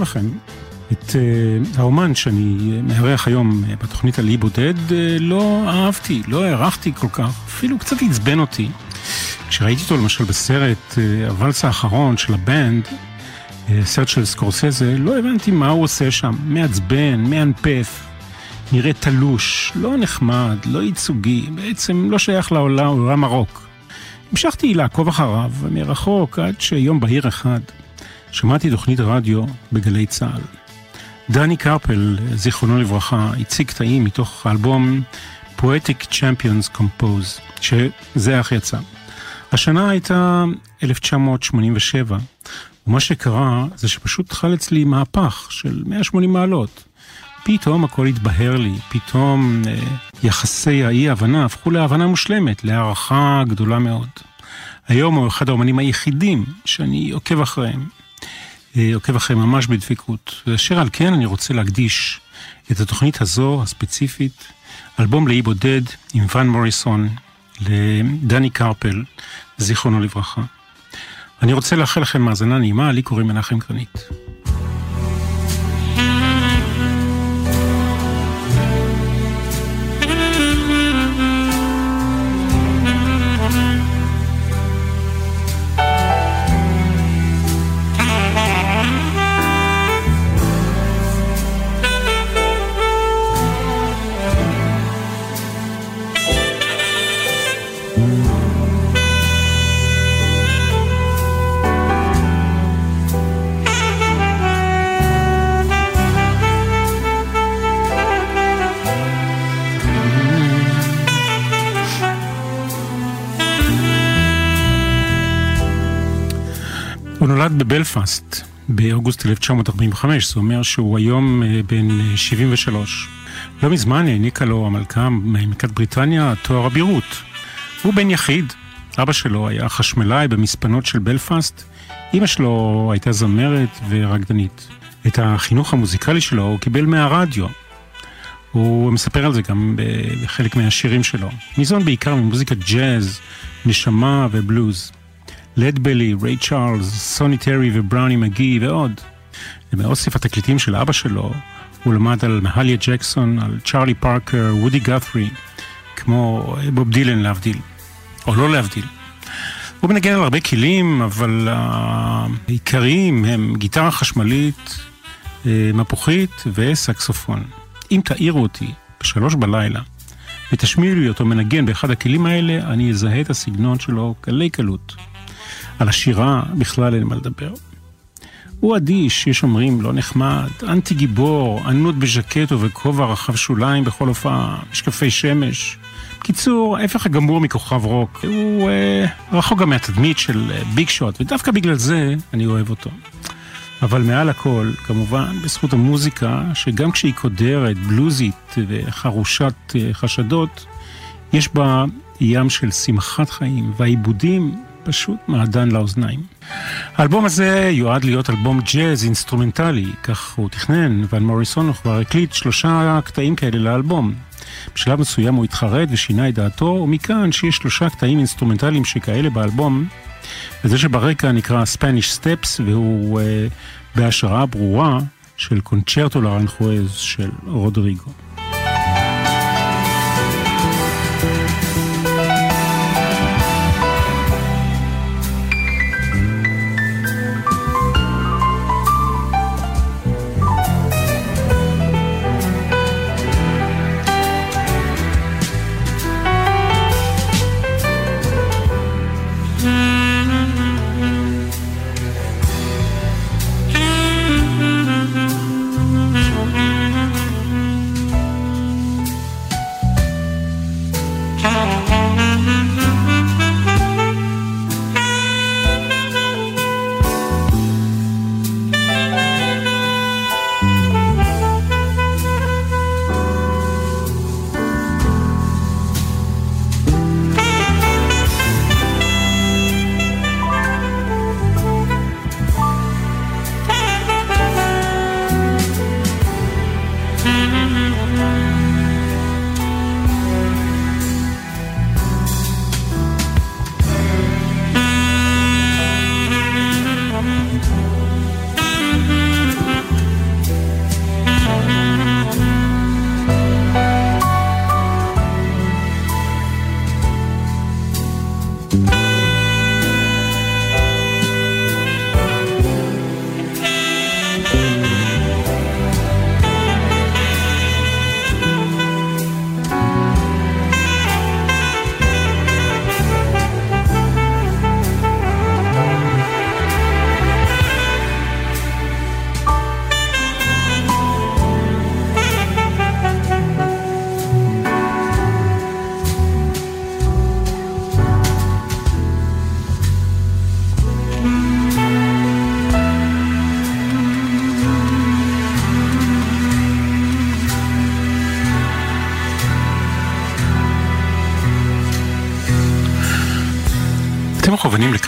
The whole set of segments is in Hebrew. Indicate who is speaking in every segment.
Speaker 1: לכם. את uh, האומן שאני מארח היום uh, בתוכנית על אי בודד uh, לא אהבתי, לא הערכתי כל כך, אפילו קצת עצבן אותי. כשראיתי אותו למשל בסרט uh, הוואלס האחרון של הבנד, uh, סרט של סקורסזה, לא הבנתי מה הוא עושה שם. מעצבן, מאנפף, נראה תלוש, לא נחמד, לא ייצוגי, בעצם לא שייך לעולם הרוק. המשכתי לעקוב אחריו מרחוק עד שיום בהיר אחד שמעתי תוכנית רדיו בגלי צה"ל. דני קרפל, זיכרונו לברכה, הציג קטעים מתוך האלבום Poetic Champions Compose, שזה איך יצא. השנה הייתה 1987, ומה שקרה זה שפשוט חל אצלי מהפך של 180 מעלות. פתאום הכל התבהר לי, פתאום אה, יחסי האי-הבנה הפכו להבנה מושלמת, להערכה גדולה מאוד. היום הוא אחד האומנים היחידים שאני עוקב אחריהם, עוקב אחריהם ממש בדפיקות. ואשר על כן אני רוצה להקדיש את התוכנית הזו, הספציפית, אלבום לאי בודד עם ון מוריסון, לדני קרפל, זיכרונו לברכה. אני רוצה לאחל לכם מאזנה נעימה, לי קוראים מנחם קרנית. בבלפאסט באוגוסט 1945, זה אומר שהוא היום אה, בן 73. אה, לא מזמן העניקה לו המלכה ממלכת בריטניה תואר אבירות. הוא בן יחיד, אבא שלו היה חשמלאי במספנות של בלפאסט, אמא שלו הייתה זמרת ורקדנית. את החינוך המוזיקלי שלו הוא קיבל מהרדיו. הוא מספר על זה גם בחלק מהשירים שלו. ניזון בעיקר ממוזיקת ג'אז, נשמה ובלוז. לדבלי, ריי צ'ארלס, סוני טרי ובראוני מגי ועוד. ומאוסף התקליטים של אבא שלו, הוא למד על מהליה ג'קסון, על צ'ארלי פארקר, וודי גת'רי, כמו בוב דילן להבדיל, או לא להבדיל. הוא מנגן על הרבה כלים, אבל העיקריים הם גיטרה חשמלית, אה, מפוחית וסקסופון. אם תעירו אותי בשלוש בלילה ותשמיעו לי אותו מנגן באחד הכלים האלה, אני אזהה את הסגנון שלו קלי קלות. על השירה בכלל אין מה לדבר. הוא אדיש, יש אומרים, לא נחמד, אנטי גיבור, ענות בז'קט ובכובע רחב שוליים בכל הופעה, משקפי שמש. בקיצור, ההפך הגמור מכוכב רוק. הוא אה, רחוק גם מהתדמית של אה, ביג שוט, ודווקא בגלל זה אני אוהב אותו. אבל מעל הכל, כמובן, בזכות המוזיקה, שגם כשהיא קודרת, בלוזית וחרושת אה, חשדות, יש בה ים של שמחת חיים, והעיבודים פשוט מעדן לאוזניים. האלבום הזה יועד להיות אלבום ג'אז אינסטרומנטלי, כך הוא תכנן, ון מוריסון כבר הקליט שלושה קטעים כאלה לאלבום. בשלב מסוים הוא התחרט ושינה את דעתו, ומכאן שיש שלושה קטעים אינסטרומנטליים שכאלה באלבום, וזה שברקע נקרא Spanish Steps, והוא uh, בהשראה ברורה של קונצ'רטו דה ארנחואז של רודריגו.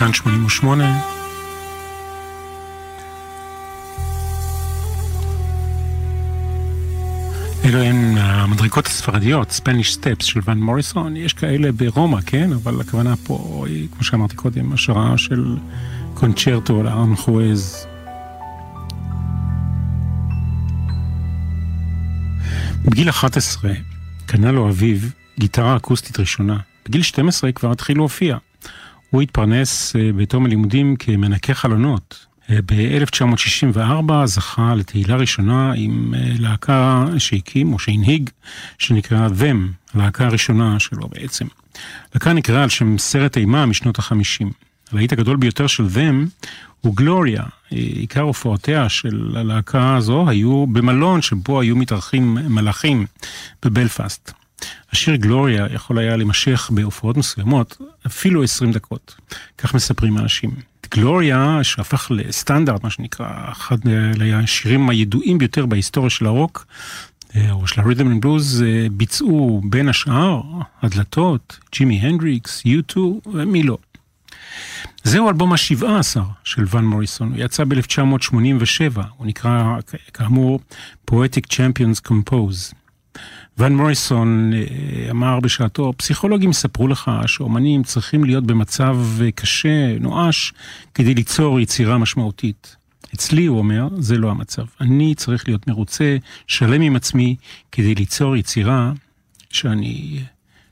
Speaker 1: לכאן 88. אלו הן המדריקות הספרדיות, ספניש סטפס של ון מוריסון, יש כאלה ברומא, כן? אבל הכוונה פה היא, כמו שאמרתי קודם, השראה של קונצ'רטו לארנחואז. בגיל 11 קנה לו אביו גיטרה אקוסטית ראשונה. בגיל 12 כבר התחיל להופיע. הוא התפרנס אה, בתום הלימודים כמנקה חלונות. אה, ב-1964 זכה לתהילה ראשונה עם אה, להקה שהקים או שהנהיג, שנקראה Them, הלהקה הראשונה שלו בעצם. להקה נקראה על שם סרט אימה משנות החמישים. הלהיט הגדול ביותר של Them הוא גלוריה. עיקר הופעותיה של הלהקה הזו היו במלון שבו היו מתארחים מלאכים בבלפאסט. השיר גלוריה יכול היה להימשך בהופעות מסוימות אפילו 20 דקות, כך מספרים אנשים. גלוריה, שהפך לסטנדרט, מה שנקרא, אחד מהשירים הידועים ביותר בהיסטוריה של הרוק, אה, או של ה rhythm and blues, אה, ביצעו בין השאר הדלתות, ג'ימי הנדריקס, U2 ומי לא. זהו אלבום השבעה עשר של ון מוריסון, הוא יצא ב-1987, הוא נקרא כאמור Poetic Champions Compose. ון מוריסון אה, אמר בשעתו, פסיכולוגים יספרו לך שאומנים צריכים להיות במצב אה, קשה, נואש, כדי ליצור יצירה משמעותית. אצלי, הוא אומר, זה לא המצב. אני צריך להיות מרוצה, שלם עם עצמי, כדי ליצור יצירה שאני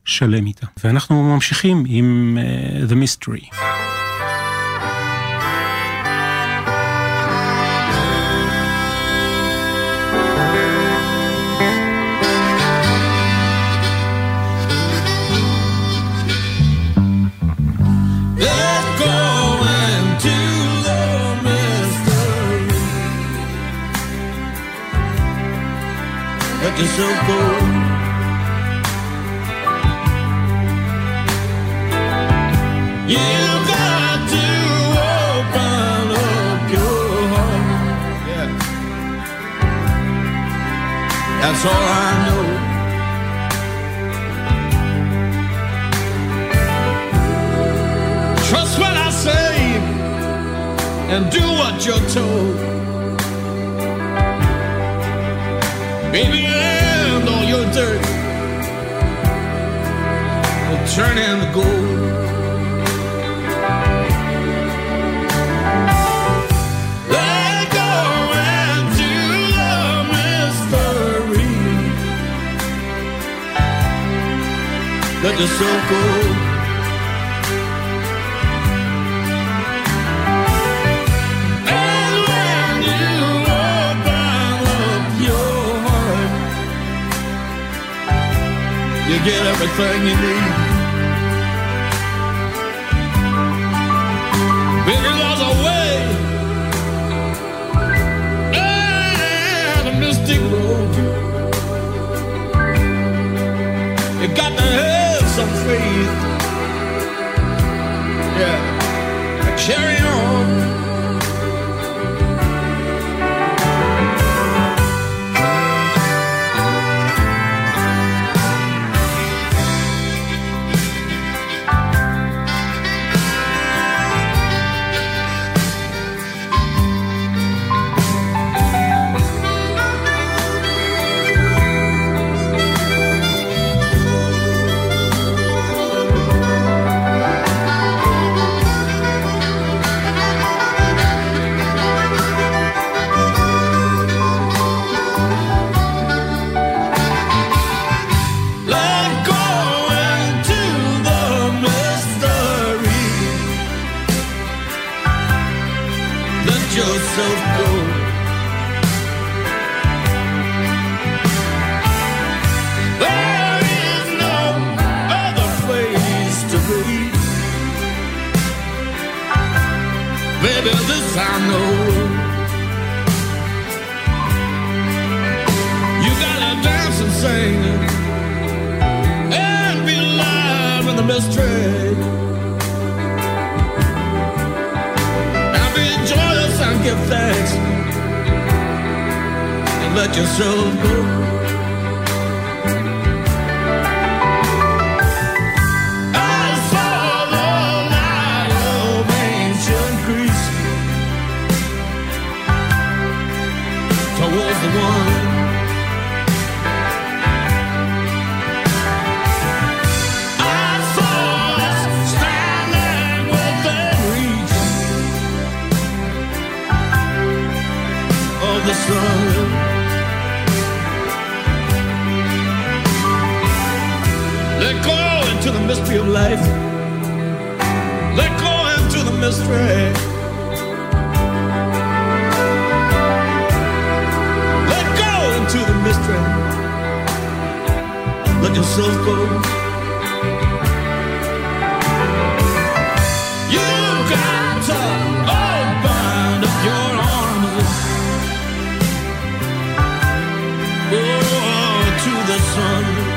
Speaker 1: שלם איתה. ואנחנו ממשיכים עם uh, The Mystery. Yourself go. You got to open up your heart. Yeah. That's all I know. Trust what I say and do what you're told. turning the gold. Let go into the mystery. Let the go. And when you
Speaker 2: open up your heart, you get everything you need. Let yourself go. You got to open up your arms. Oh, to the sun.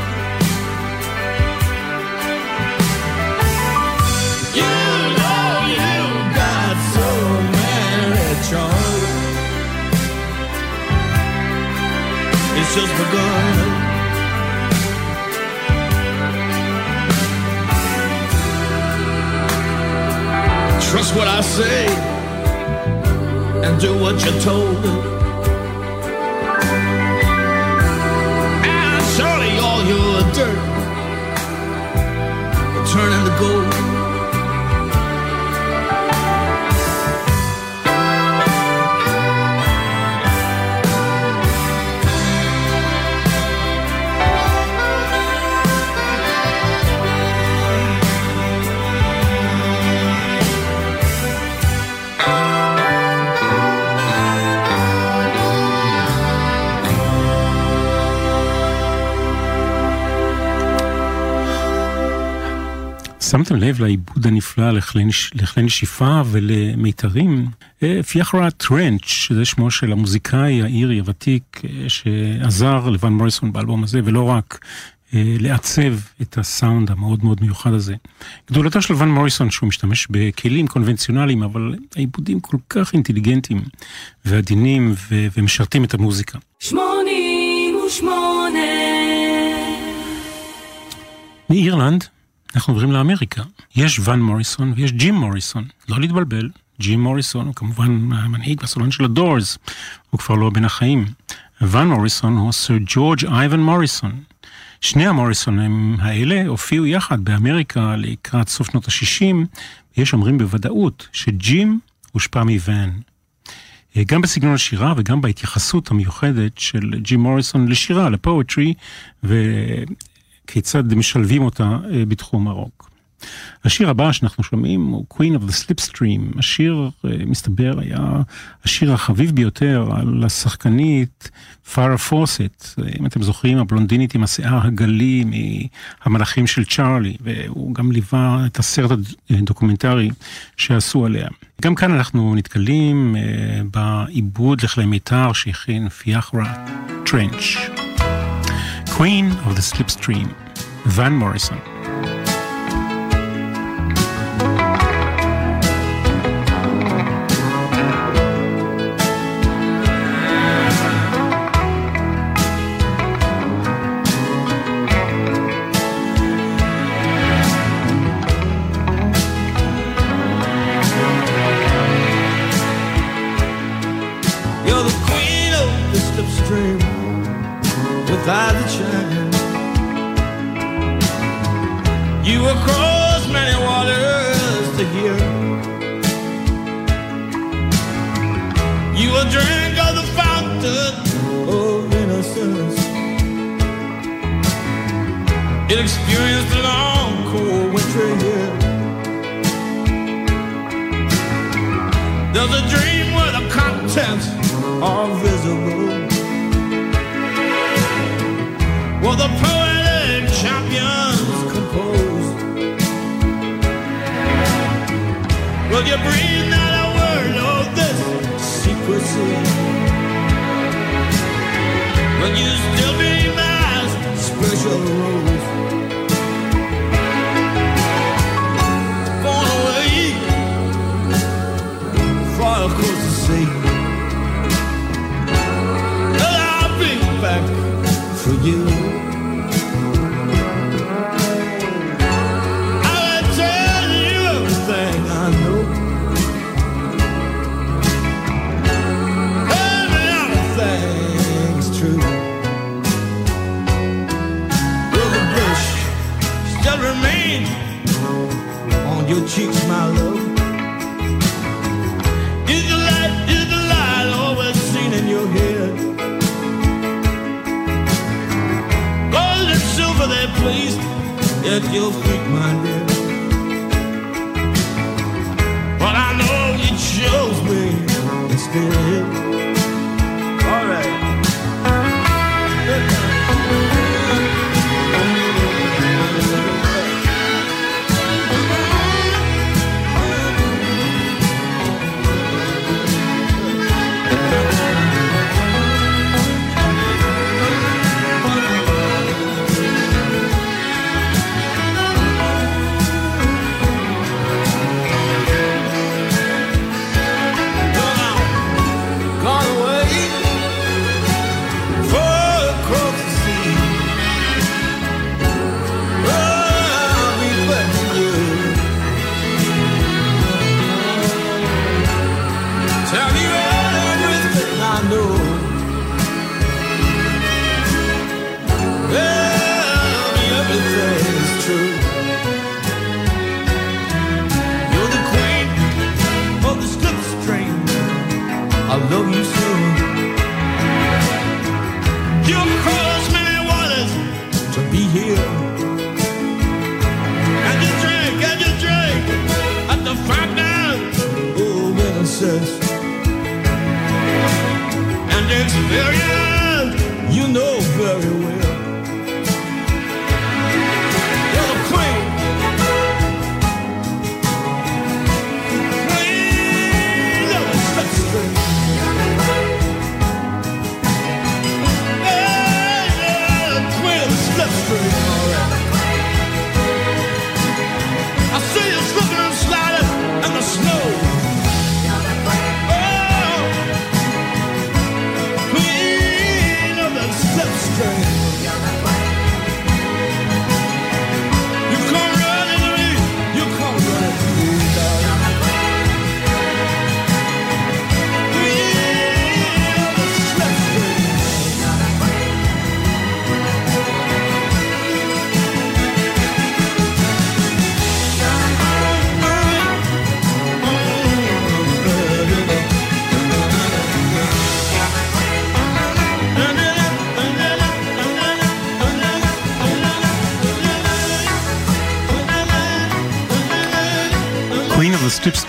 Speaker 2: Just begun. Trust what I say and do what you're told. And surely all your dirt will turn into gold.
Speaker 1: שמתם לב לעיבוד הנפלא לכלי, נש... לכלי נשיפה ולמיתרים? אה, פיאחרה טרנץ', שזה שמו של המוזיקאי האירי הוותיק אה, שעזר לוואן מוריסון באלבום הזה, ולא רק אה, לעצב את הסאונד המאוד מאוד מיוחד הזה. גדולתו של ואן מוריסון שהוא משתמש בכלים קונבנציונליים, אבל העיבודים כל כך אינטליגנטיים ועדינים ו... ומשרתים את המוזיקה.
Speaker 3: שמונים ושמונה
Speaker 1: מאירלנד אנחנו עוברים לאמריקה. יש ואן מוריסון ויש ג'ים מוריסון, לא להתבלבל. ג'ים מוריסון הוא כמובן המנהיג והסולן של הדורס, הוא כבר לא בין החיים. ואן מוריסון הוא סר ג'ורג' אייבן מוריסון. שני המוריסונים האלה הופיעו יחד באמריקה לקראת סוף שנות ה-60, ויש אומרים בוודאות שג'ים הושפע מוואן. גם בסגנון השירה וגם בהתייחסות המיוחדת של ג'ים מוריסון לשירה, לפואטרי, וכיצד משלבים אותה אה, בתחום הרוק. השיר הבא שאנחנו שומעים הוא Queen of the Slipstream. השיר, אה, מסתבר, היה השיר החביב ביותר על השחקנית פארה פורסט. אם אתם זוכרים, הבלונדינית עם השיער הגלי מהמלאכים של צ'ארלי, והוא גם ליווה את הסרט הדוקומנטרי שעשו עליה. גם כאן אנחנו נתקלים אה, בעיבוד לכלי מיתר שהכין פיאחרה טרנץ'. Queen of the Slipstream, Van Morrison.
Speaker 2: You will cross many waters to hear. You will drink of the fountain of innocence. It experienced a long cold winter here. There's a dream where the contents are visible. Well, the poetic Will you breathe not a word of this secrecy? Will you still be my special rose? Gone away far across the sea. And I'll be back for you. cheeks, my love. Is the light, is the light always seen in your head? Gold and silver they placed at your feet, my dear. But I know you chose me instead.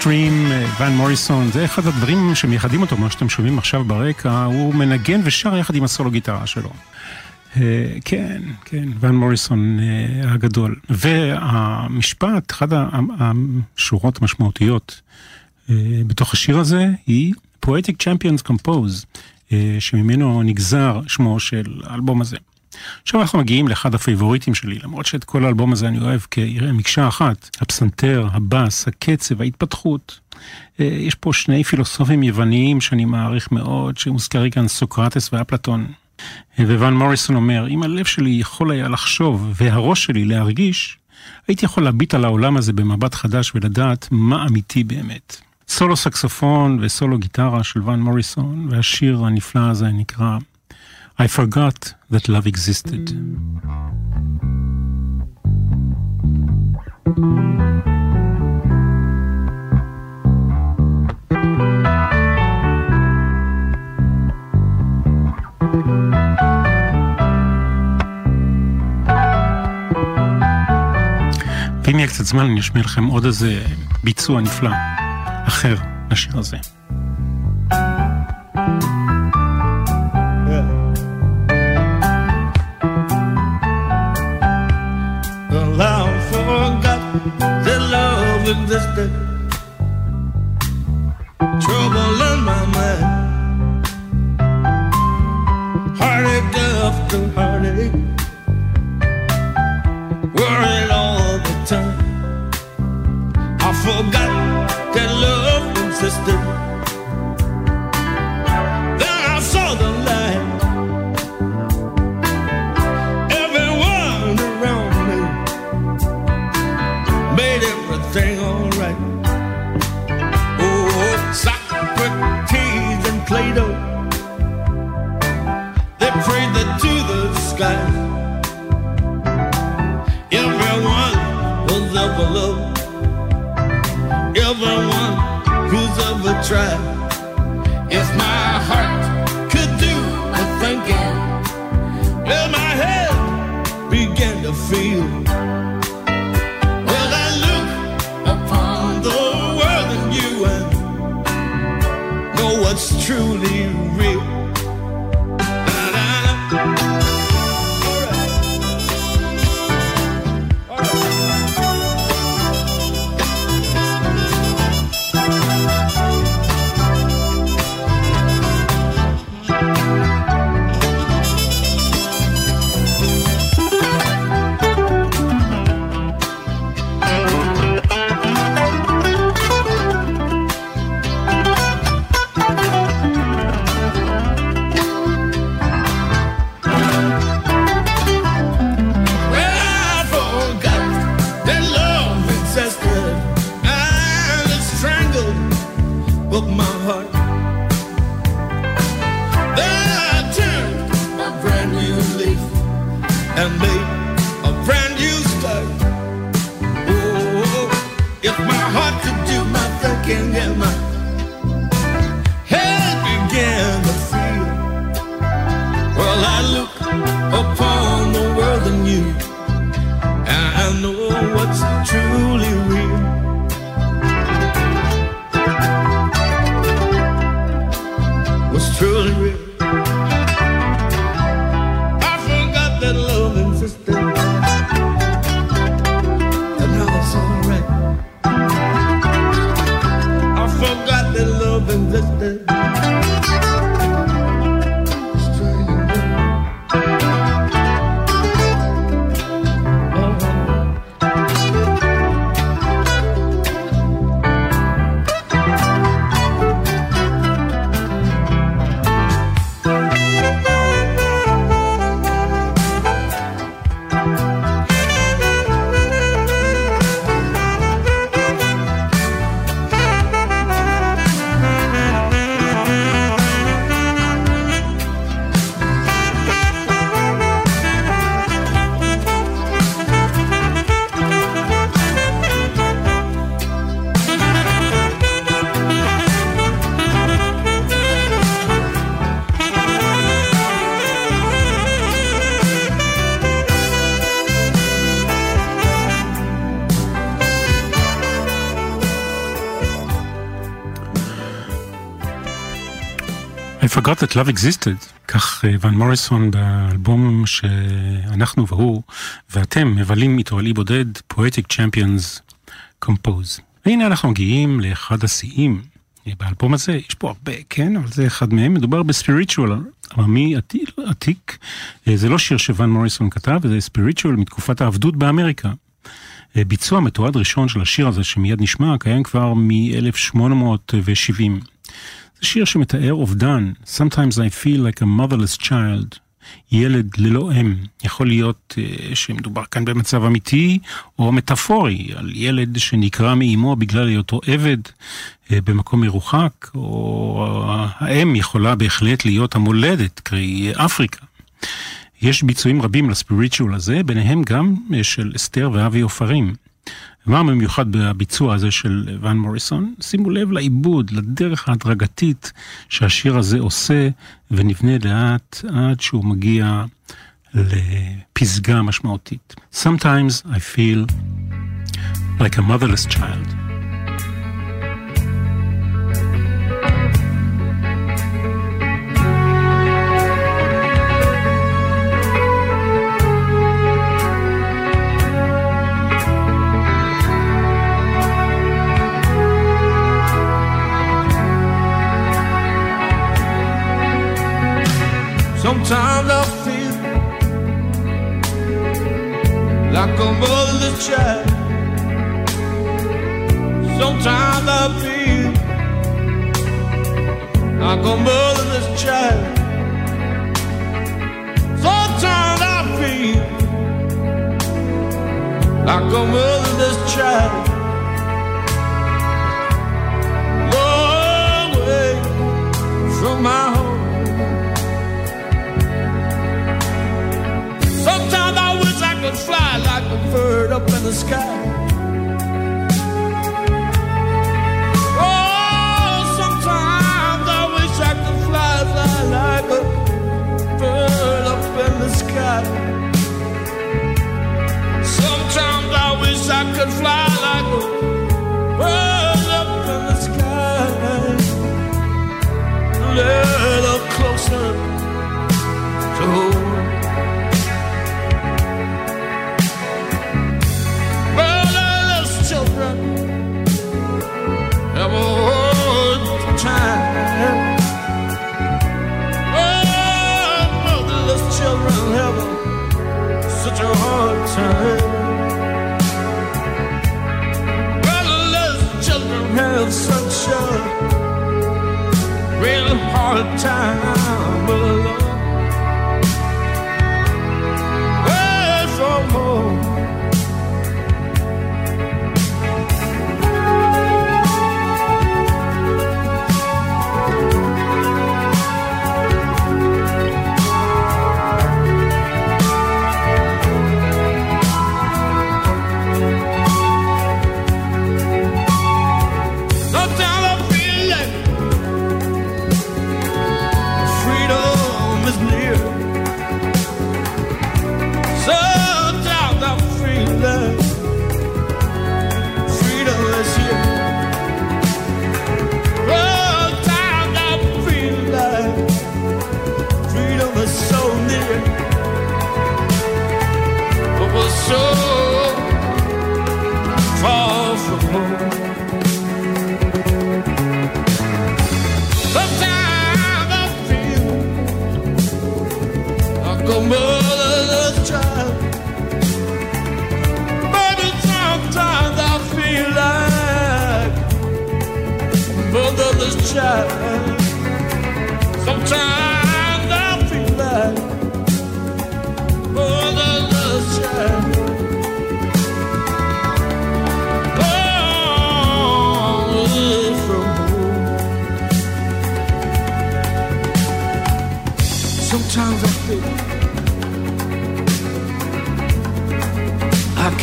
Speaker 2: The Slipstream,
Speaker 1: ון מוריסון, זה אחד הדברים שמייחדים אותו, מה שאתם שומעים עכשיו ברקע, הוא מנגן ושר יחד עם הסולו גיטרה שלו. אה, כן, כן, ון מוריסון אה, הגדול. והמשפט, אחת השורות המשמעותיות אה, בתוך השיר הזה, היא Poetic Champions Compose, אה, שממנו נגזר שמו של האלבום הזה. עכשיו אנחנו מגיעים לאחד הפייבוריטים שלי, למרות שאת כל האלבום הזה אני אוהב כמקשה אחת, הפסנתר, הבאס, הקצב, ההתפתחות. אה, יש פה שני פילוסופים יווניים שאני מעריך מאוד, שמוזכרים כאן סוקרטס ואפלטון. אה, וואן מוריסון אומר, אם הלב שלי יכול היה לחשוב והראש שלי להרגיש, הייתי יכול להביט על העולם הזה במבט חדש ולדעת מה אמיתי באמת. סולו סקסופון וסולו גיטרה של ואן מוריסון, והשיר הנפלא הזה נקרא I forgot that love existed. ואם יהיה קצת זמן אני אשמיע לכם עוד איזה ביצוע נפלא אחר לשיר הזה.
Speaker 2: good. Forgot that love existed.
Speaker 1: כך אה, ון מוריסון באלבום שאנחנו והוא ואתם מבלים איתו על אי בודד, Poetic Champions Compose. והנה אנחנו מגיעים לאחד השיאים אה, באלבום הזה, יש פה הרבה, כן, אבל זה אחד מהם, מדובר בספיריטואל עממי עתיק. אה, זה לא שיר שוון מוריסון כתב, זה ספיריטואל מתקופת העבדות באמריקה. אה, ביצוע מתועד ראשון של השיר הזה, שמיד נשמע, קיים כבר מ-1870. זה שיר שמתאר אובדן, Sometimes I feel like a motherless child, ילד ללא אם. יכול להיות uh, שמדובר כאן במצב אמיתי או מטאפורי, על ילד שנקרע מאימו בגלל היותו עבד uh, במקום מרוחק, או uh, האם יכולה בהחלט להיות המולדת, קרי אפריקה. יש ביצועים רבים לספיריטואל הזה, ביניהם גם uh, של אסתר ואבי עופרים. מה במיוחד בביצוע הזה של ון מוריסון? שימו לב לעיבוד, לדרך ההדרגתית שהשיר הזה עושה ונבנה לאט עד שהוא מגיע לפסגה משמעותית. Sometimes I feel like a motherless child.
Speaker 2: Sometimes I feel like a motherless child. Sometimes I feel like a motherless child. Sometimes I feel like a motherless child. Long way from my fly like a bird up in the sky. Oh, sometimes I wish I could fly, fly like a bird up in the sky. Sometimes I wish I could fly like a bird up in the sky. A little closer to time. Children have such a real hard time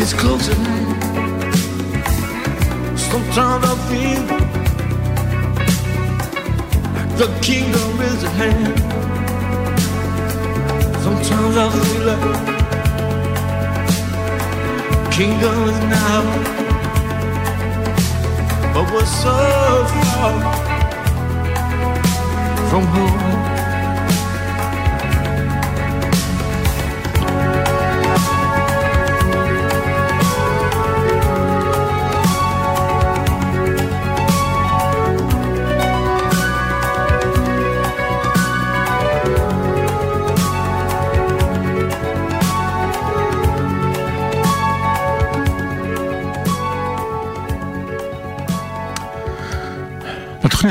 Speaker 2: it's closer. Sometimes I feel the kingdom is at hand. Sometimes I feel like kingdom is now, but we're so far from home.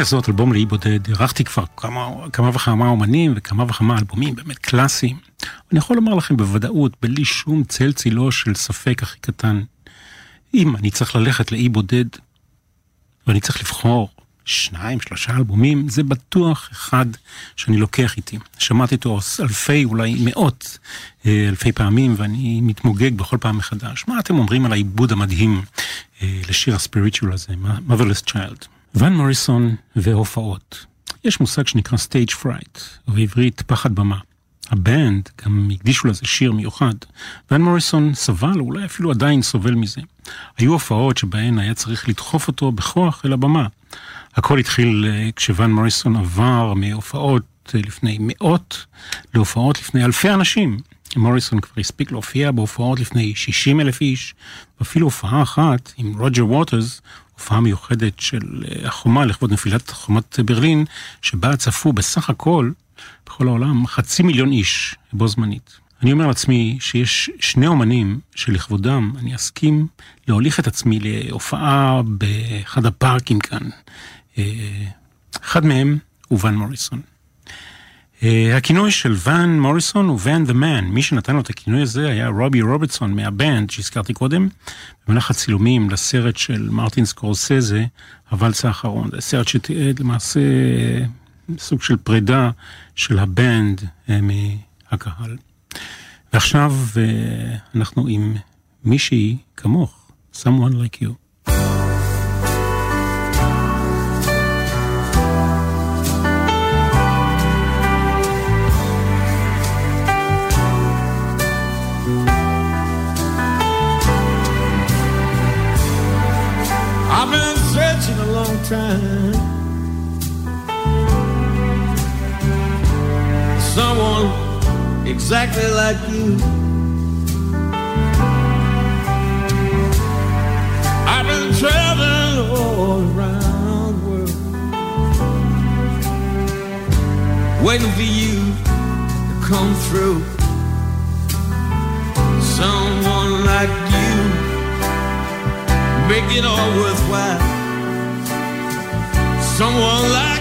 Speaker 1: בתוכנית הזאת, אלבום לאי בודד, אירחתי כבר כמה, כמה וכמה אומנים וכמה וכמה אלבומים באמת קלאסיים. אני יכול לומר לכם בוודאות, בלי שום צל צילו של ספק הכי קטן, אם אני צריך ללכת לאי בודד, ואני צריך לבחור שניים, שלושה אלבומים, זה בטוח אחד שאני לוקח איתי. שמעתי אותו אלפי, אולי מאות אה, אלפי פעמים, ואני מתמוגג בכל פעם מחדש. מה אתם אומרים על העיבוד המדהים אה, לשיר הספיריטואל הזה, Motherless Child? ון מוריסון והופעות. יש מושג שנקרא stage fright, ובעברית פחד במה. הבנד גם הקדישו לזה שיר מיוחד. ון מוריסון סבל, או אולי אפילו עדיין סובל מזה. היו הופעות שבהן היה צריך לדחוף אותו בכוח אל הבמה. הכל התחיל אה, כשוון מוריסון עבר מהופעות אה, לפני מאות להופעות לפני אלפי אנשים. מוריסון כבר הספיק להופיע בהופעות לפני 60 אלף איש, ואפילו הופעה אחת עם רוג'ר ווטרס, הופעה מיוחדת של אה, החומה לכבוד נפילת חומת ברלין, שבה צפו בסך הכל, בכל העולם, חצי מיליון איש בו זמנית. אני אומר לעצמי שיש שני אומנים שלכבודם אני אסכים להוליך את עצמי להופעה באחד הפארקים כאן. אה, אחד מהם הוא ון מוריסון. אה, הכינוי של ון מוריסון הוא ון דה מן. מי שנתן לו את הכינוי הזה היה רובי רוברטסון מהבנד שהזכרתי קודם, במהלך הצילומים לסרט של מרטין סקורסזה, הוואלס האחרון. זה סרט שתיעד למעשה אה, סוג של פרידה של הבנד מהקהל. ועכשיו אנחנו עם מישהי כמוך, someone like you.
Speaker 2: Exactly like you. I've been traveling all around the world, waiting for you to come through. Someone like you make it all worthwhile. Someone like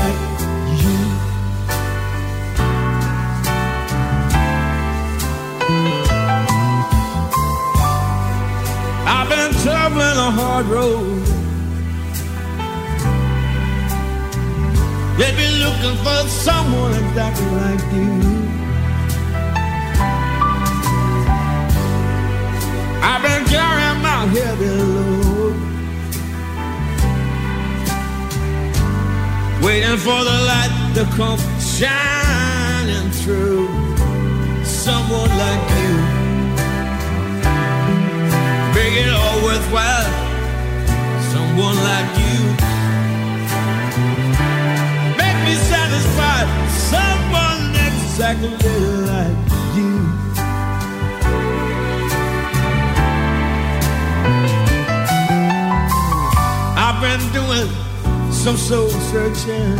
Speaker 2: like you. I've been traveling a hard road. Been looking for someone exactly like you. I've been carrying my heavy waiting for the light to come shining through. Someone like you, make it all worthwhile. Someone like you, make me satisfied. Someone exactly like you. I've been doing some soul searching.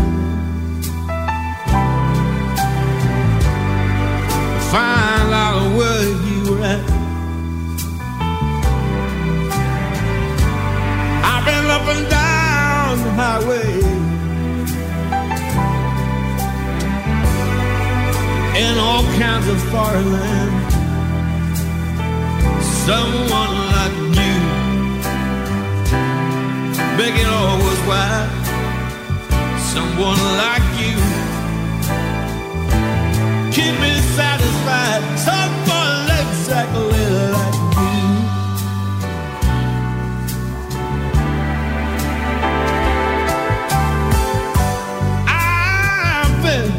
Speaker 2: Find out where you were at. I've been up and down the highway. In all kinds of foreign lands. Someone like you. Begging all was wide. Someone like you. Keep me satisfied. Someone exactly like you. I've been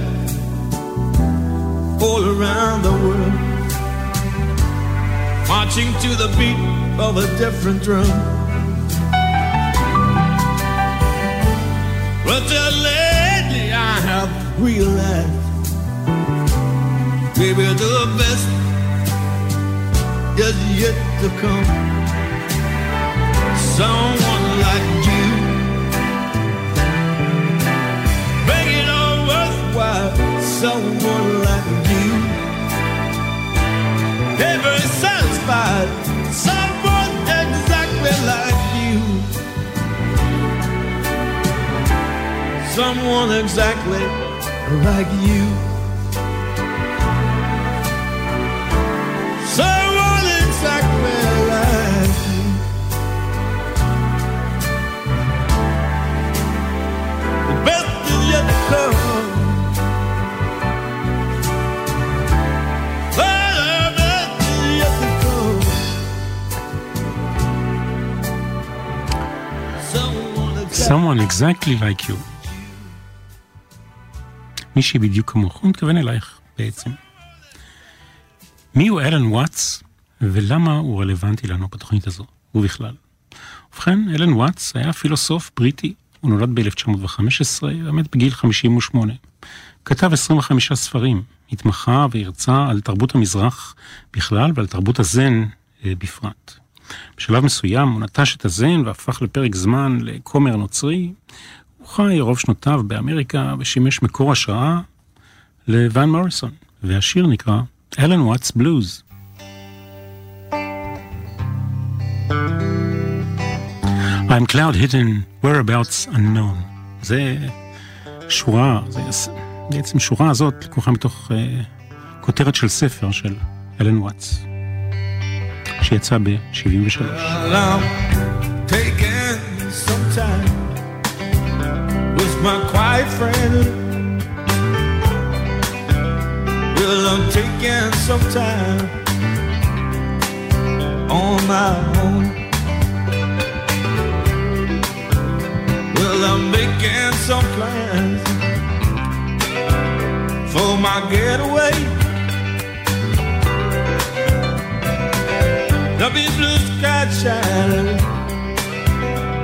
Speaker 2: all around the world, marching to the beat of a different drum. To come. Someone like you, make it all worthwhile. Someone like you, never satisfied. Someone exactly like you. someone exactly like you. Exactly like you.
Speaker 1: מישהי בדיוק כמוך, הוא מתכוון אלייך בעצם. מי הוא אלן וואטס ולמה הוא רלוונטי לנו בתוכנית הזו, ובכלל. ובכן, אלן וואטס היה פילוסוף בריטי, הוא נולד ב-1915, באמת בגיל 58. כתב 25 ספרים, התמחה והרצה על תרבות המזרח בכלל ועל תרבות הזן אה, בפרט. בשלב מסוים הוא נטש את הזן והפך לפרק זמן לכומר נוצרי. הוא חי רוב שנותיו באמריקה ושימש מקור השראה לוואן מוריסון, והשיר נקרא אלן וואטס בלוז. I'm cloud hidden, whereabouts unknown. זה שורה, זה בעצם שורה הזאת לקוחה מתוך uh, כותרת של ספר של אלן וואטס, שיצא ב-73.
Speaker 2: Well, I'm taking some time with my quiet friend. Well, I'm taking some time on my own. Well, I'm making some plans for my getaway. There'll be blue sky shining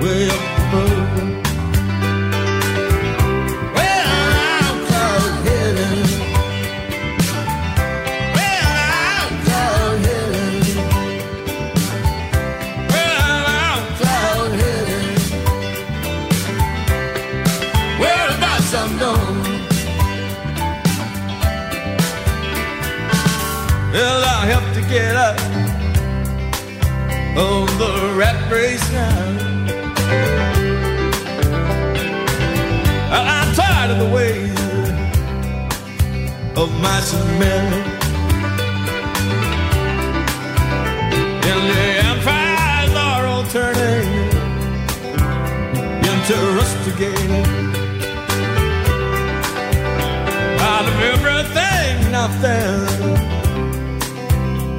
Speaker 2: way up above. Well, I'll heaven. Well, I'll heaven. Well, I'll heaven. Well, I'll help to get up on the rat race now. I'm tired of the ways of my men. And the empires are all turning into rust again. Out of everything, nothing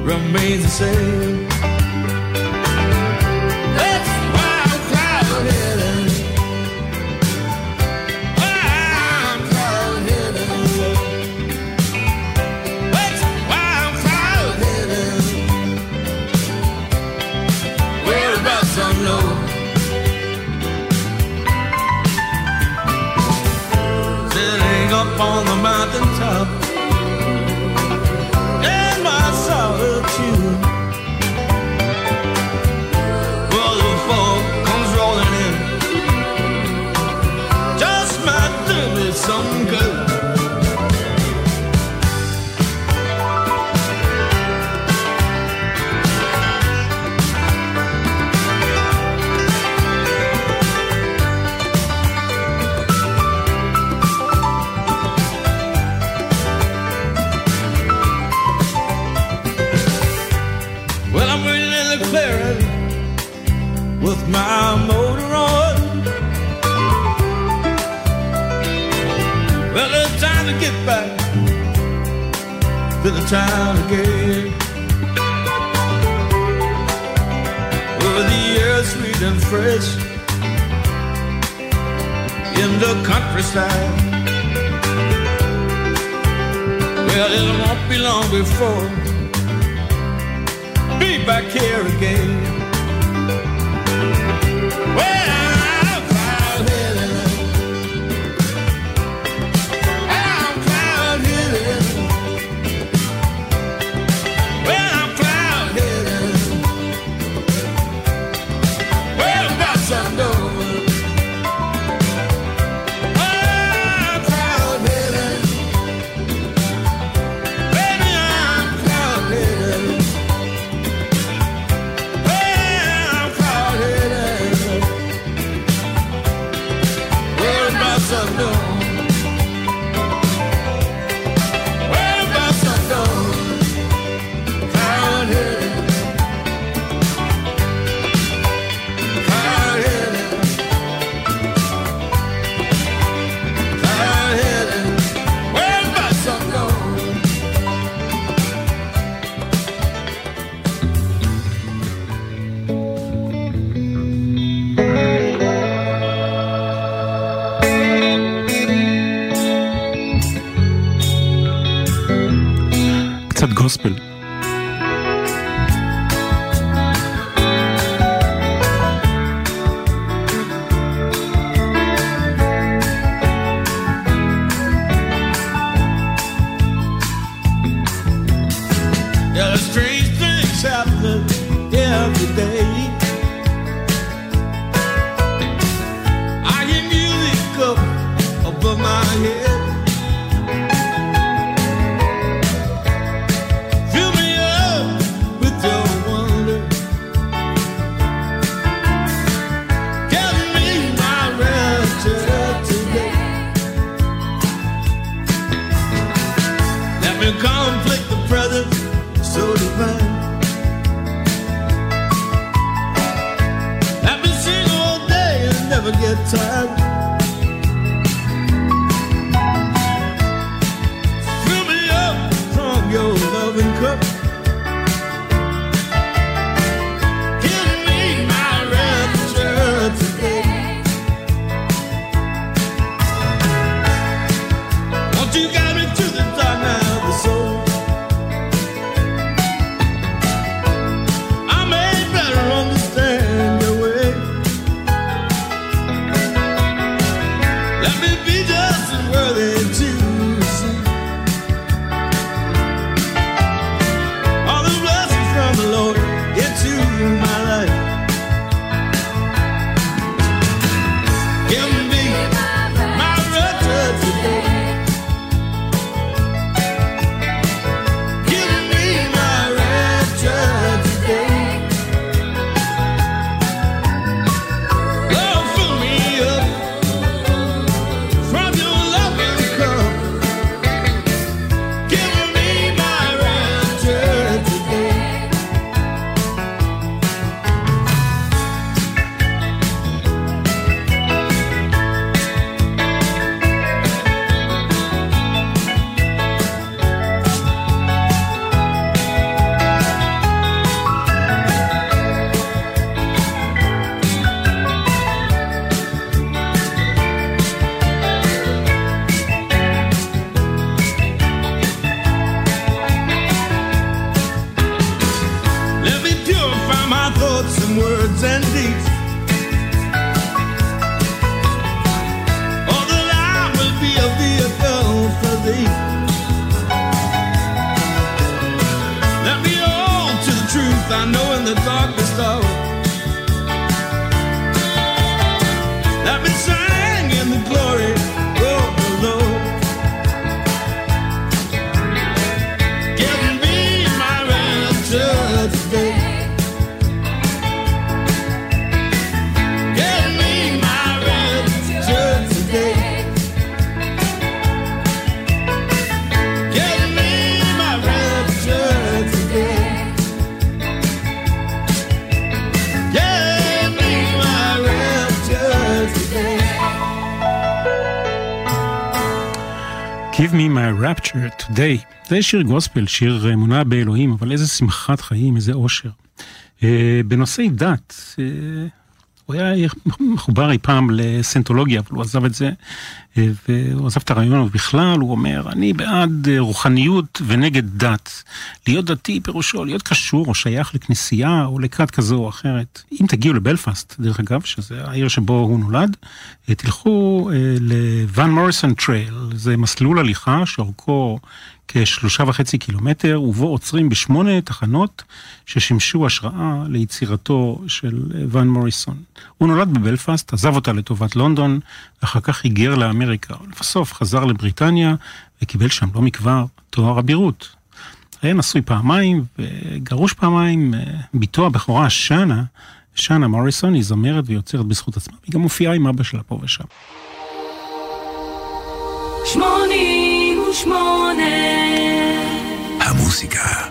Speaker 2: remains the same. at the top town again. Where the air's sweet and fresh in the countryside. Well, it won't be long before be back here again. Well. Today.
Speaker 1: זה שיר גוספל, שיר אמונה באלוהים, אבל איזה שמחת חיים, איזה אושר. אה, בנושאי דת, אה, הוא היה מחובר אי פעם לסנטולוגיה, אבל הוא עזב את זה, אה, והוא עזב את הרעיון, ובכלל הוא אומר, אני בעד רוחניות ונגד דת. להיות דתי פירושו להיות קשור או שייך לכנסייה או לכת כזו או אחרת. אם תגיעו לבלפאסט, דרך אגב, שזה העיר שבו הוא נולד, תלכו ל Van Morrison Trail, זה מסלול הליכה שאורכו כשלושה וחצי קילומטר, ובו עוצרים בשמונה תחנות ששימשו השראה ליצירתו של ון מוריסון. הוא נולד בבלפאסט, עזב אותה לטובת לונדון, ואחר כך היגר לאמריקה, ולבסוף חזר לבריטניה וקיבל שם לא מכבר תואר אבירות. היה נשוי פעמיים וגרוש פעמיים, בתו הבכורה שאנה, שנה מוריסון היא זמרת ויוצרת בזכות עצמה, היא גם מופיעה עם אבא שלה פה ושם.
Speaker 3: שמונים ושמונה
Speaker 4: המוסיקה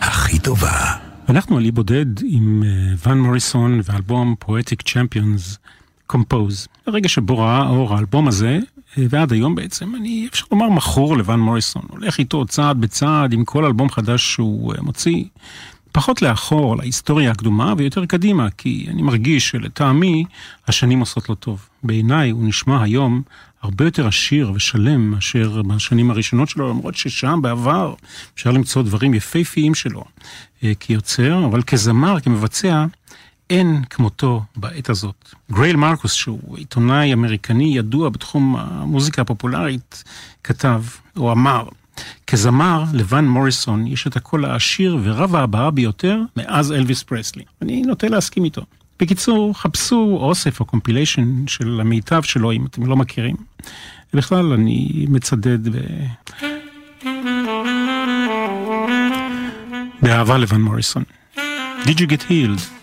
Speaker 4: הכי טובה.
Speaker 1: אנחנו על אי בודד עם ון uh, מוריסון ואלבום פואטיק צ'מפיונס קומפוז. הרגע שבו ראה אור האלבום הזה, ועד היום בעצם, אני אפשר לומר מכור לוון מוריסון. הולך איתו צעד בצעד עם כל אלבום חדש שהוא uh, מוציא. פחות לאחור, להיסטוריה הקדומה, ויותר קדימה, כי אני מרגיש שלטעמי השנים עושות לו טוב. בעיניי הוא נשמע היום הרבה יותר עשיר ושלם מאשר בשנים הראשונות שלו, למרות ששם בעבר אפשר למצוא דברים יפהפיים שלו אה, כיוצר, אבל כזמר, כמבצע, אין כמותו בעת הזאת. גרייל מרקוס, שהוא עיתונאי אמריקני ידוע בתחום המוזיקה הפופולרית, כתב או אמר, כזמר, לוואן מוריסון יש את הקול העשיר ורב ההבעה ביותר מאז אלוויס פרסלי. אני נוטה להסכים איתו. בקיצור, חפשו אוסף או compilation של המיטב שלו, אם אתם לא מכירים. בכלל, אני מצדד ב... באהבה לוואן מוריסון. Did you get healed?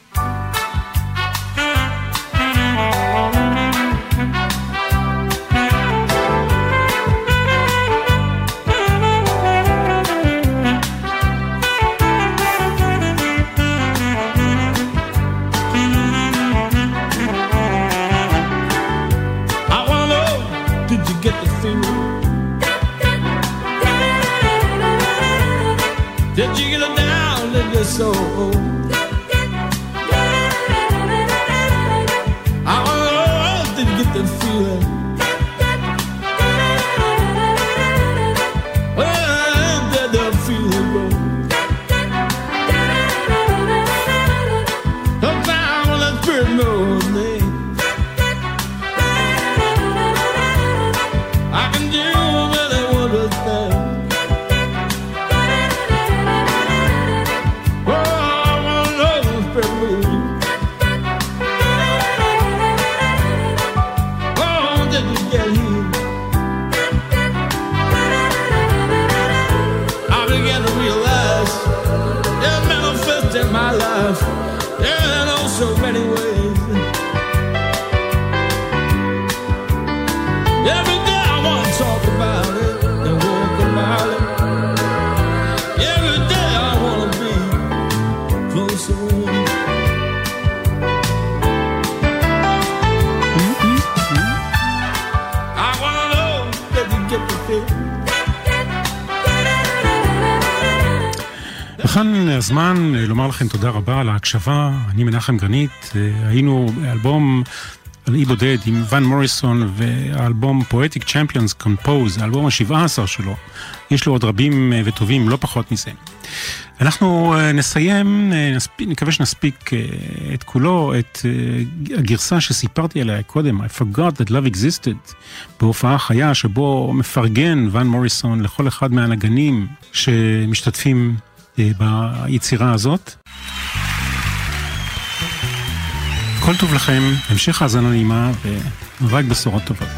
Speaker 1: וכאן הזמן אה, לומר לכם תודה רבה על ההקשבה, אני מנחם גרנית, אה, היינו באלבום על אי בודד עם ון מוריסון והאלבום פואטיק צ'מפיונס קומפוז, האלבום השבעה עשר שלו, יש לו עוד רבים אה, וטובים, לא פחות מזה. אנחנו נסיים, נספיק, נקווה שנספיק את כולו, את הגרסה שסיפרתי עליה קודם, I forgot that love existed, בהופעה חיה שבו מפרגן ון מוריסון לכל אחד מהנגנים שמשתתפים ביצירה הזאת. כל טוב לכם, המשך האזנה נעימה ורק בשורות טובות.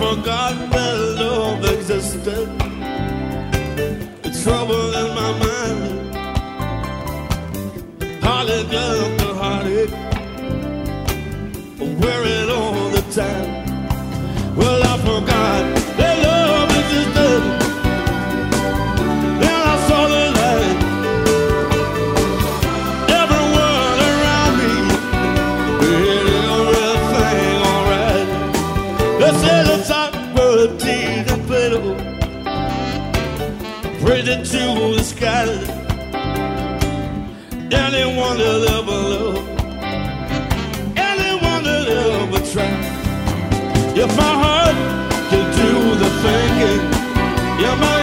Speaker 2: Forgot You're my